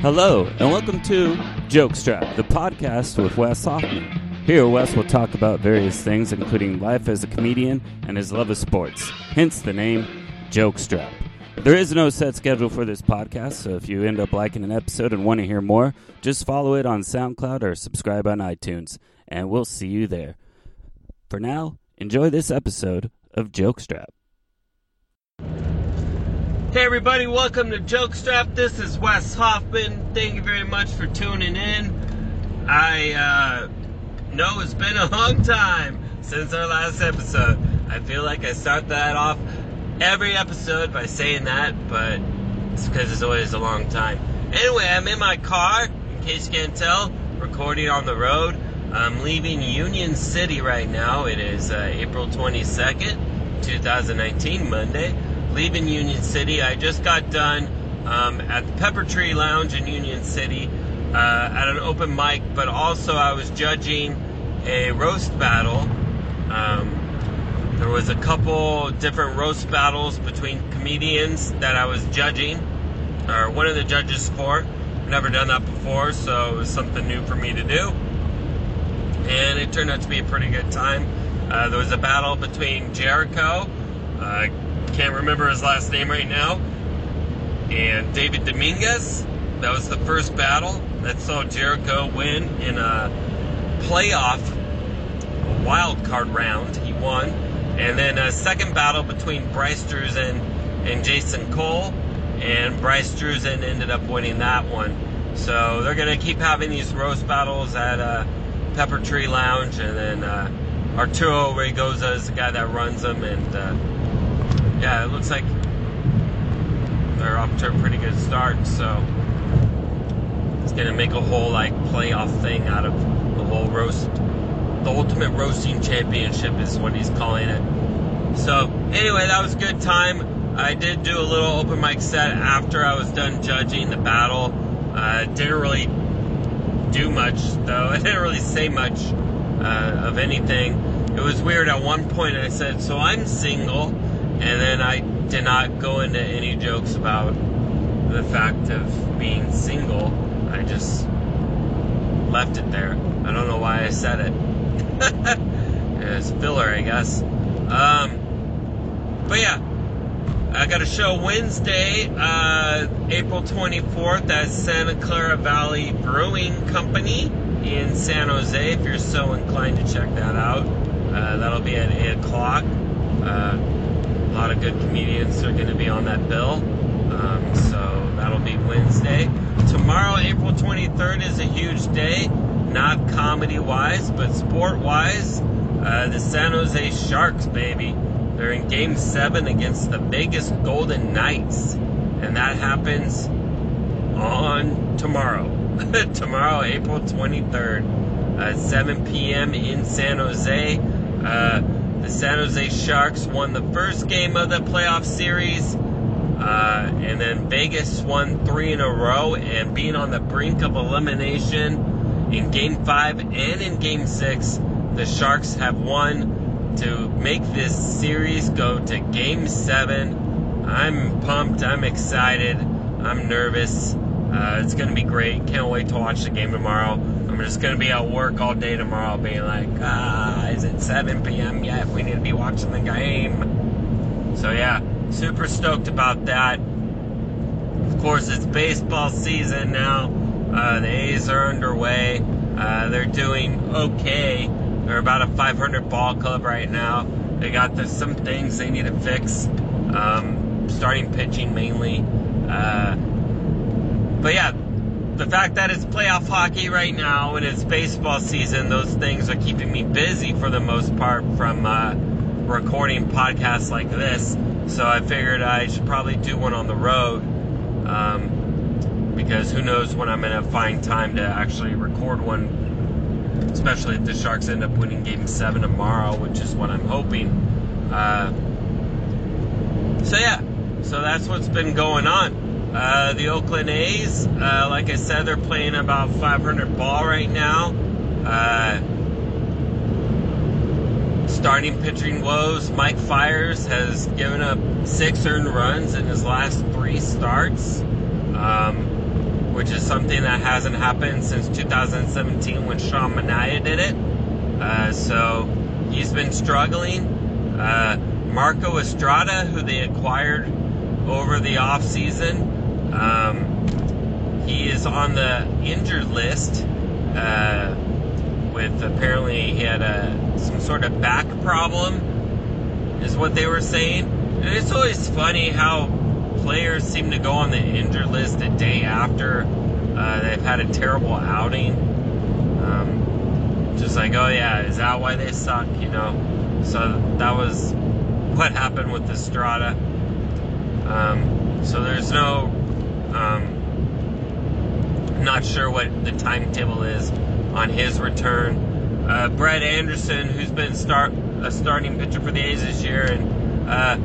Hello, and welcome to Jokestrap, the podcast with Wes Hoffman. Here, Wes will talk about various things, including life as a comedian and his love of sports, hence the name Jokestrap. There is no set schedule for this podcast, so if you end up liking an episode and want to hear more, just follow it on SoundCloud or subscribe on iTunes, and we'll see you there. For now, enjoy this episode of Jokestrap. Hey everybody, welcome to Jokestrap. This is Wes Hoffman. Thank you very much for tuning in. I uh, know it's been a long time since our last episode. I feel like I start that off every episode by saying that, but it's because it's always a long time. Anyway, I'm in my car, in case you can't tell, recording on the road. I'm leaving Union City right now. It is uh, April 22nd, 2019, Monday leaving Union City. I just got done um, at the Pepper Tree Lounge in Union City uh, at an open mic, but also I was judging a roast battle. Um, there was a couple different roast battles between comedians that I was judging, or one of the judges for. I've Never done that before, so it was something new for me to do. And it turned out to be a pretty good time. Uh, there was a battle between Jericho, uh, can't remember his last name right now. And David Dominguez. That was the first battle that saw Jericho win in a playoff wild card round. He won. And then a second battle between Bryce Drusen and Jason Cole. And Bryce Drusen ended up winning that one. So they're going to keep having these roast battles at uh, Pepper Tree Lounge. And then uh, Arturo Raygoza is the guy that runs them. And uh, yeah, it looks like they're off to a pretty good start. So it's gonna make a whole like playoff thing out of the whole roast. The ultimate roasting championship is what he's calling it. So anyway, that was a good time. I did do a little open mic set after I was done judging the battle. Uh, didn't really do much though. I didn't really say much uh, of anything. It was weird. At one point, I said, "So I'm single." And then I did not go into any jokes about the fact of being single. I just left it there. I don't know why I said it. it's filler, I guess. Um, but yeah, I got a show Wednesday, uh, April 24th at Santa Clara Valley Brewing Company in San Jose. If you're so inclined to check that out, uh, that'll be at 8 o'clock. Uh, lot of good comedians are going to be on that bill. Um, so that'll be Wednesday. Tomorrow, April 23rd, is a huge day. Not comedy wise, but sport wise. Uh, the San Jose Sharks, baby. They're in game seven against the Vegas Golden Knights. And that happens on tomorrow. tomorrow, April 23rd, at 7 p.m. in San Jose. Uh, the San Jose Sharks won the first game of the playoff series. Uh, and then Vegas won three in a row and being on the brink of elimination in game five and in game six. The Sharks have won to make this series go to game seven. I'm pumped. I'm excited. I'm nervous. Uh, it's going to be great. Can't wait to watch the game tomorrow. I'm just to be at work all day tomorrow, being like, ah, is it 7 p.m. yet? We need to be watching the game. So, yeah, super stoked about that. Of course, it's baseball season now. Uh, the A's are underway. Uh, they're doing okay. They're about a 500 ball club right now. They got the, some things they need to fix. Um, starting pitching mainly. Uh, but yeah, the fact that it's playoff hockey right now and it's baseball season, those things are keeping me busy for the most part from uh, recording podcasts like this. So I figured I should probably do one on the road um, because who knows when I'm going to find time to actually record one, especially if the Sharks end up winning Game Seven tomorrow, which is what I'm hoping. Uh, so yeah, so that's what's been going on. Uh, the Oakland A's, uh, like I said, they're playing about 500 ball right now. Uh, starting pitching woes. Mike Fiers has given up six earned runs in his last three starts, um, which is something that hasn't happened since 2017 when Sean Manaea did it. Uh, so he's been struggling. Uh, Marco Estrada, who they acquired over the offseason, um, he is on the injured list. Uh, with apparently he had a some sort of back problem, is what they were saying. And it's always funny how players seem to go on the injured list a day after uh, they've had a terrible outing. Um, just like, oh yeah, is that why they suck? You know. So that was what happened with Estrada. Um, so there's no. Um, not sure what the timetable is on his return. Uh, Brett Anderson, who's been start a starting pitcher for the A's this year and uh,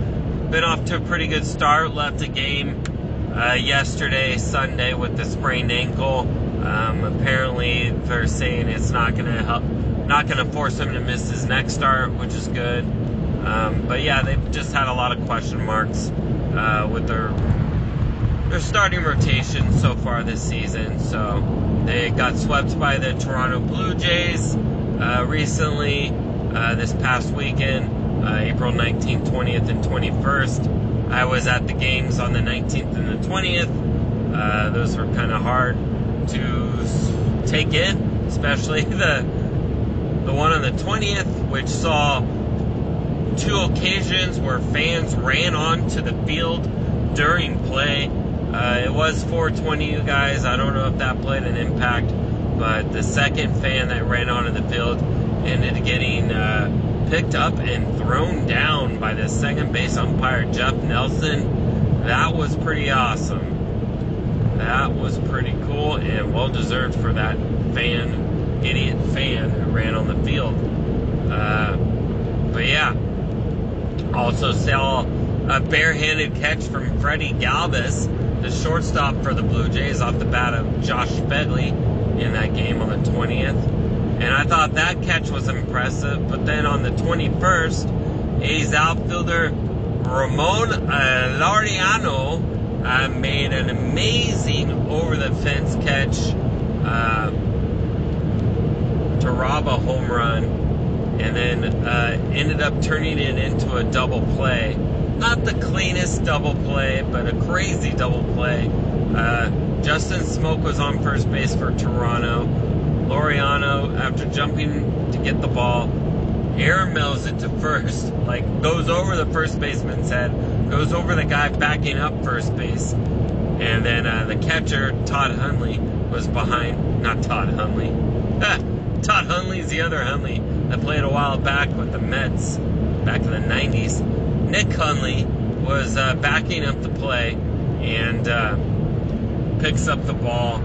been off to a pretty good start, left a game uh, yesterday, Sunday, with the sprained ankle. Um, apparently, they're saying it's not going to help, not going to force him to miss his next start, which is good. Um, but yeah, they've just had a lot of question marks uh, with their their starting rotation so far this season. So they got swept by the Toronto Blue Jays uh, recently, uh, this past weekend, uh, April 19th, 20th, and 21st. I was at the games on the 19th and the 20th. Uh, those were kind of hard to take in, especially the the one on the 20th, which saw two occasions where fans ran onto the field during play. Uh, it was 420, you guys. I don't know if that played an impact, but the second fan that ran onto the field ended up getting uh, picked up and thrown down by the second base umpire, Jeff Nelson. That was pretty awesome. That was pretty cool and well deserved for that fan, idiot fan who ran on the field. Uh, but yeah, also saw a barehanded catch from Freddie Galvis the shortstop for the Blue Jays off the bat of Josh Phegley in that game on the 20th. And I thought that catch was impressive. But then on the 21st, A's outfielder Ramon Laureano uh, made an amazing over the fence catch uh, to rob a home run and then uh, ended up turning it into a double play not the cleanest double play, but a crazy double play. Uh, Justin Smoak was on first base for Toronto. Laureano, after jumping to get the ball, air mills it to first, like goes over the first baseman's head, goes over the guy backing up first base, and then uh, the catcher Todd Hundley was behind. Not Todd Hundley. Todd Hundley's the other Hundley that played a while back with the Mets back in the 90s. Nick Hundley was uh, backing up the play and uh, picks up the ball,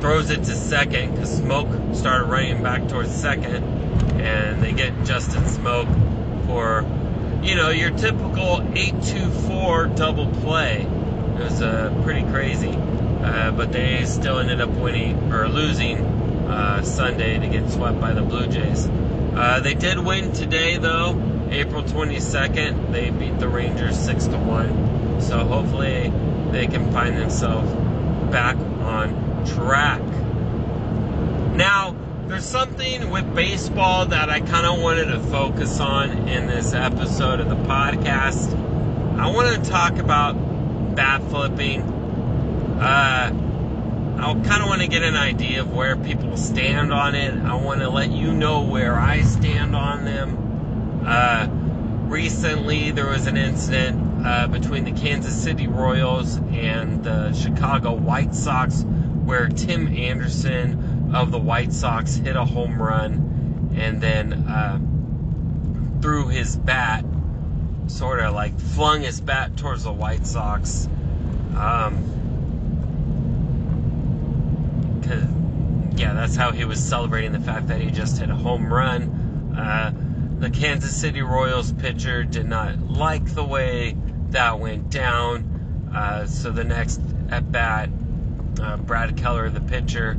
throws it to second because Smoak started running back towards second, and they get Justin Smoak for, you know, your typical 8-2-4 double play. It was uh, pretty crazy, uh, but they still ended up winning or losing uh, Sunday to get swept by the Blue Jays. Uh, they did win today, though. April 22nd, they beat the Rangers 6 to 1. So hopefully they can find themselves back on track. Now, there's something with baseball that I kind of wanted to focus on in this episode of the podcast. I want to talk about bat flipping. Uh, I kind of want to get an idea of where people stand on it. I want to let you know where I stand on them. Uh, recently, there was an incident uh, between the Kansas City Royals and the Chicago White Sox where Tim Anderson of the White Sox hit a home run and then uh, threw his bat, sort of like flung his bat towards the White Sox. Um, yeah, that's how he was celebrating the fact that he just hit a home run. Uh, the Kansas City Royals pitcher did not like the way that went down. Uh, so the next at bat, uh, Brad Keller, the pitcher,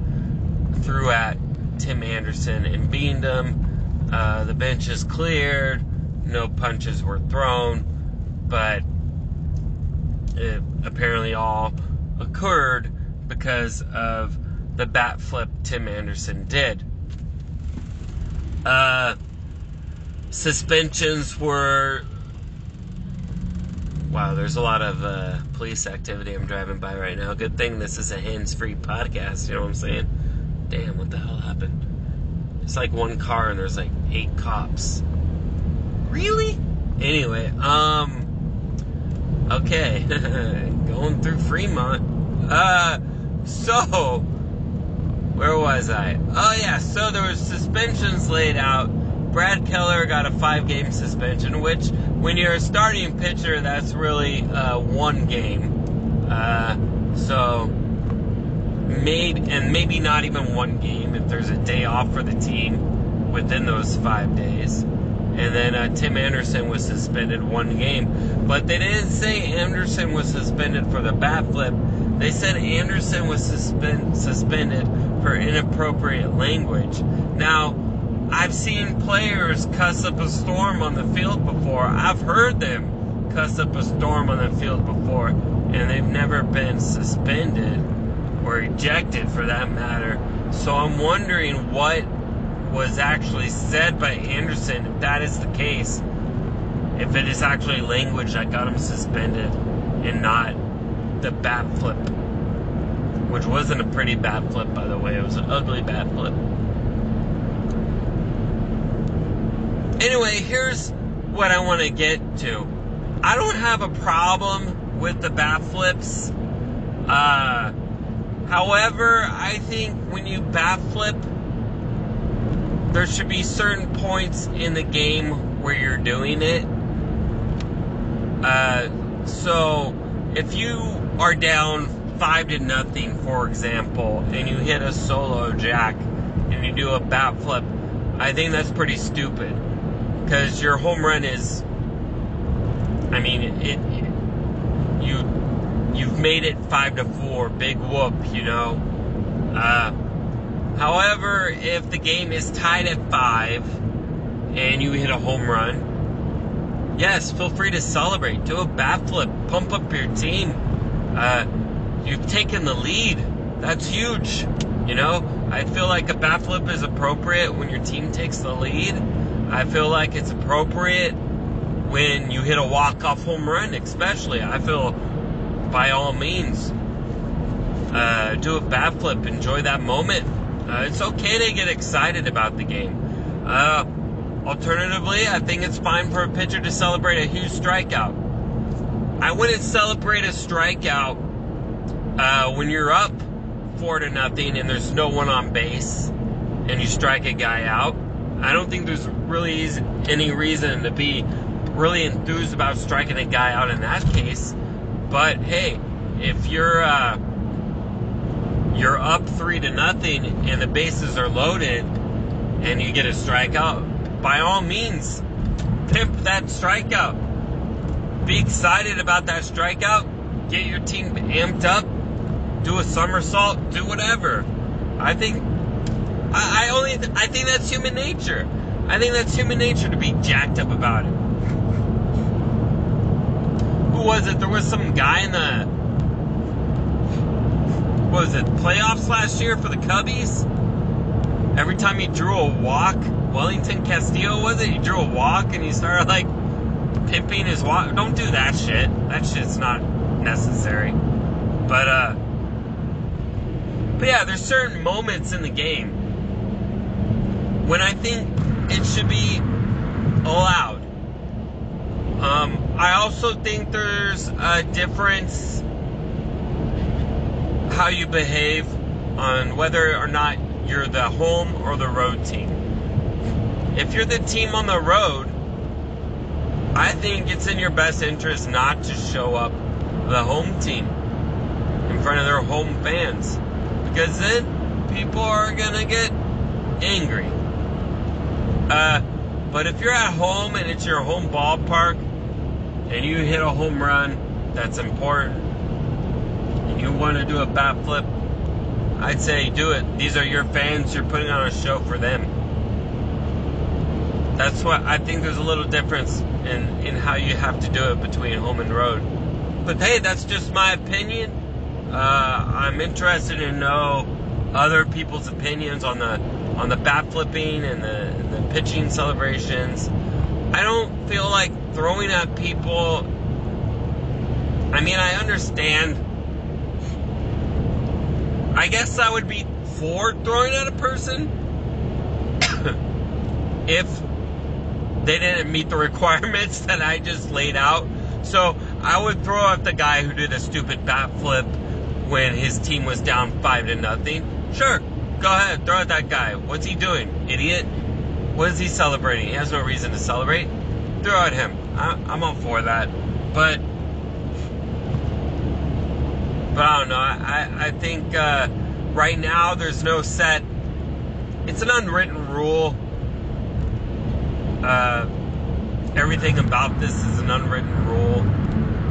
threw at Tim Anderson and beamed him. Uh, the bench is cleared. No punches were thrown, but it apparently all occurred because of the bat flip Tim Anderson did. Uh, suspensions were. Wow, there's a lot of uh, police activity I'm driving by right now. Good thing this is a hands free podcast, you know what I'm saying? Damn, what the hell happened? It's like one car and there's like eight cops. Really? Anyway, um. Okay. Going through Fremont. Uh, so. Where was I? Oh, yeah, so there was suspensions laid out. Brad Keller got a five game suspension, which, when you're a starting pitcher, that's really uh, one game. Uh, so maybe and maybe not even one game if there's a day off for the team within those five days. And then uh, Tim Anderson was suspended one game, but they didn't say Anderson was suspended for the bat flip. They said Anderson was suspend, suspended for inappropriate language. Now, I've seen players cuss up a storm on the field before. I've heard them cuss up a storm on the field before, and they've never been suspended or ejected for that matter. So I'm wondering what was actually said by Anderson, if that is the case. If it is actually language that got him suspended and not the bat flip. Which wasn't a pretty bat flip, by the way. It was an ugly bat flip. Anyway, here's what I want to get to. I don't have a problem with the bat flips. Uh, However, I think when you bat flip, there should be certain points in the game where you're doing it. Uh, so, if you are down five to nothing, for example, and you hit a solo jack and you do a bat flip, I think that's pretty stupid because your home run is. I mean, it, it you you've made it five to four. Big whoop, you know. Uh, however, if the game is tied at five and you hit a home run, yes, feel free to celebrate. Do a bat flip. Pump up your team. Uh, you've taken the lead. That's huge. You know, I feel like a bat flip is appropriate when your team takes the lead. I feel like it's appropriate when you hit a walk-off home run, especially. I feel by all means, uh, do a bat flip. Enjoy that moment. Uh, it's okay to get excited about the game. Uh, alternatively, I think it's fine for a pitcher to celebrate a huge strikeout. I wouldn't celebrate a strikeout uh, when you're up four to nothing and there's no one on base and you strike a guy out. I don't think there's really any reason to be really enthused about striking a guy out in that case. But hey, if you're uh, you're up three to nothing and the bases are loaded and you get a strikeout, by all means, pimp that strikeout. Be excited about that strikeout. Get your team amped up. Do a somersault. Do whatever. I think I, I only I think that's human nature. I think that's human nature to be jacked up about it Who was it? There was some guy in the what was it playoffs last year for the Cubbies. Every time he drew a walk, Wellington Castillo was it? He drew a walk and he started like pimping his walk. Don't do that shit. That shit's not necessary. But uh, but yeah, there's certain moments in the game when I think it should be allowed. Um, I also think there's a difference how you behave on whether or not you're the home or the road team. If you're the team on the road, I think it's in your best interest not to show up the home team in front of their home fans because then people are gonna get angry. Uh, but if you're at home and it's your home ballpark, and you hit a home run that's important, and you want to do a bat flip, I'd say do it. These are your fans. You're putting on a show for them. That's what I think. There's a little difference in in how you have to do it between home and road. But hey, that's just my opinion. Uh, I'm interested to know other people's opinions on the on the bat flipping and the, the pitching celebrations. I don't feel like throwing at people. I mean, I understand. I guess I would be for throwing at a person if they didn't meet the requirements that I just laid out. So I would throw at the guy who did a stupid bat flip when his team was down five to nothing. Sure, go ahead, throw at that guy. What's he doing, idiot? What is he celebrating? He has no reason to celebrate. Throw at him. I, am all for that, but but I don't know. I I think uh, right now there's no set. It's an unwritten rule. Uh, everything about this is an unwritten rule.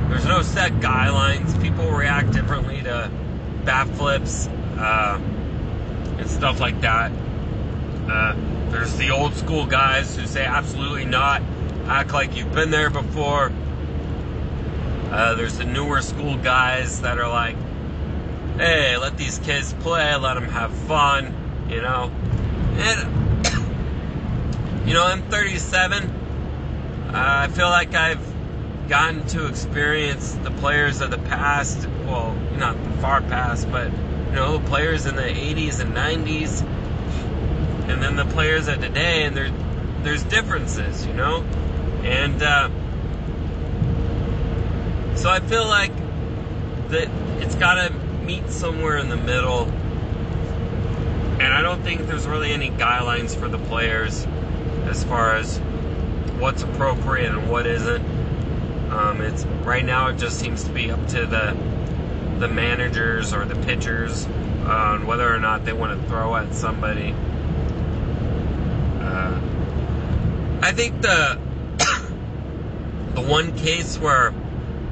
There's no set guidelines. People react differently to bat flips uh, and stuff like that. Uh, there's the old school guys who say absolutely not, act like you've been there before. Uh, there's the newer school guys that are like, hey, let these kids play, let them have fun, you know. And, you know, I'm 37. Uh, I feel like I've gotten to experience the players of the past, well, not the far past, but, you know, players in the 80s and 90s, and then the players of today, and there, there's differences, you know? And, uh, so I feel like that it's got to meet somewhere in the middle. And I don't think there's really any guidelines for the players as far as what's appropriate and what isn't. Um, it's right now it just seems to be up to the the managers or the pitchers on whether or not they want to throw at somebody. Uh, I think the the one case where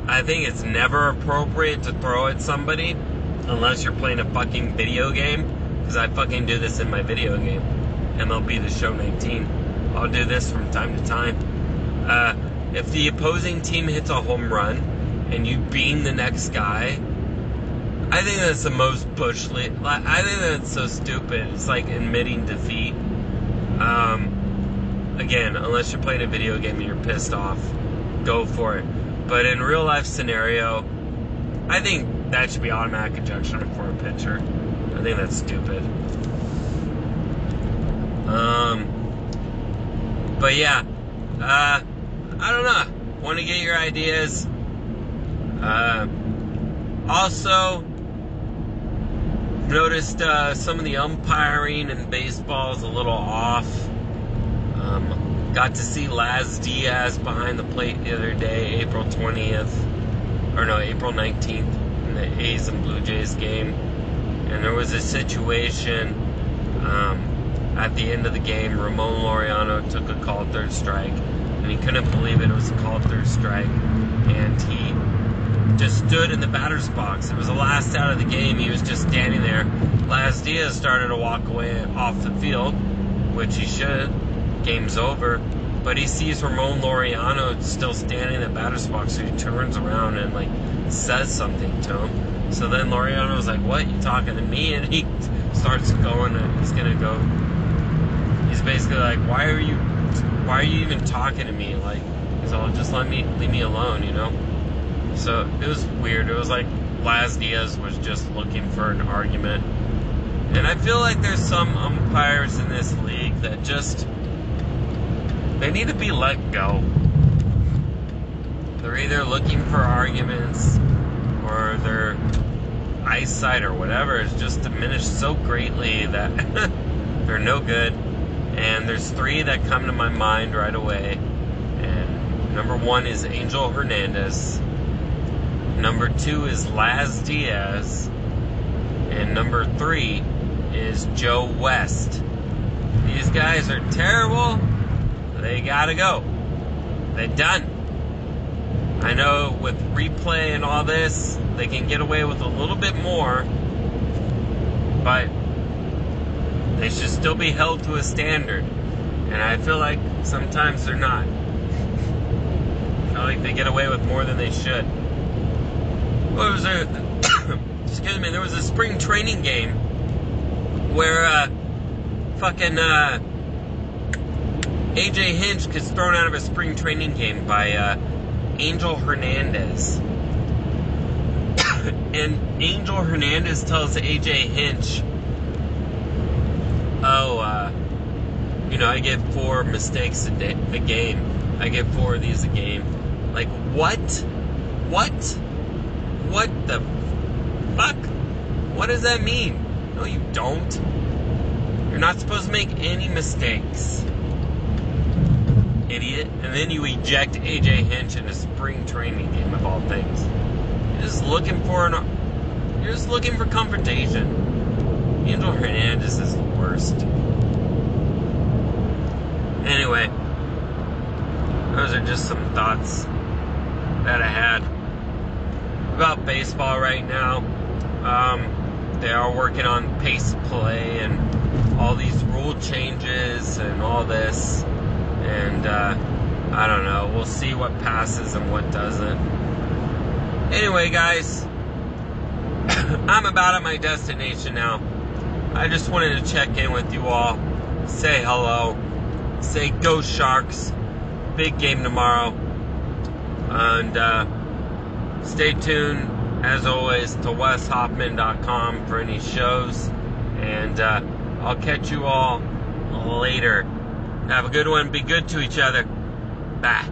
I think it's never appropriate to throw at somebody unless you're playing a fucking video game. Because I fucking do this in my video game, MLB The Show 19. I'll do this from time to time. Uh, if the opposing team hits a home run and you beam the next guy, I think that's the most bush league. I think that's so stupid. It's like admitting defeat. Um, again, unless you're playing a video game and you're pissed off, go for it. But in real life scenario, I think that should be automatic ejection for a pitcher. I think that's stupid. Um, but yeah, uh, I don't know. Want to get your ideas? Uh, also, noticed uh, some of the umpiring in baseball is a little off. Um, Got to see Laz Diaz behind the plate the other day, April 20th, or no, April 19th, in the A's and Blue Jays game. And there was a situation um, at the end of the game. Ramon Laureano took a called third strike, and he couldn't believe it. It was a called third strike, and he just stood in the batter's box. It was the last out of the game. He was just standing there. Laz Diaz started to walk away off the field, which he should game's over. But he sees Ramon Laureano still standing in the batter's box, so he turns around and like says something to him. So then Laureano's like, "What? You talking to me?" And he starts going. He's gonna go. He's basically like, "Why are you? Why are you even talking to me?" Like, he's all, "Just let me leave me alone," you know. So it was weird. It was like Laz Diaz was just looking for an argument. And I feel like there's some umpires in this league that just they need to be let go. They're either looking for arguments or their eyesight or whatever is just diminished so greatly that they're no good. And there's three that come to my mind right away. And number one is Angel Hernandez. Number two is Laz Diaz. And number three is Joe West. These guys are terrible they gotta go. They're done. I know with replay and all this, they can get away with a little bit more, but they should still be held to a standard. And I feel like sometimes they're not. I feel like they get away with more than they should. What was it? excuse me, there was a spring training game where uh, fucking uh, AJ Hinch gets thrown out of a spring training game by uh, Angel Hernandez. and Angel Hernandez tells AJ Hinch, "Oh, uh, you know, I get four mistakes a, day, a game. I get four of these a game. Like what? What? What the fuck? What does that mean? No, you don't. You're not supposed to make any mistakes." Idiot. And then you eject AJ Hinch in a spring training game of all things. You're just looking for an. You're just looking for confrontation. Angel Hernandez is the worst. Anyway, those are just some thoughts that I had about baseball right now. Um, they are working on pace play and all these rule changes and all this. And uh, I don't know. We'll see what passes and what doesn't. Anyway, guys, I'm about at my destination now. I just wanted to check in with you all, say hello, say go Sharks. Big game tomorrow. And uh, stay tuned, as always, to weshoffman.com for any shows. And uh, I'll catch you all later. Have a good one. Be good to each other. Bye.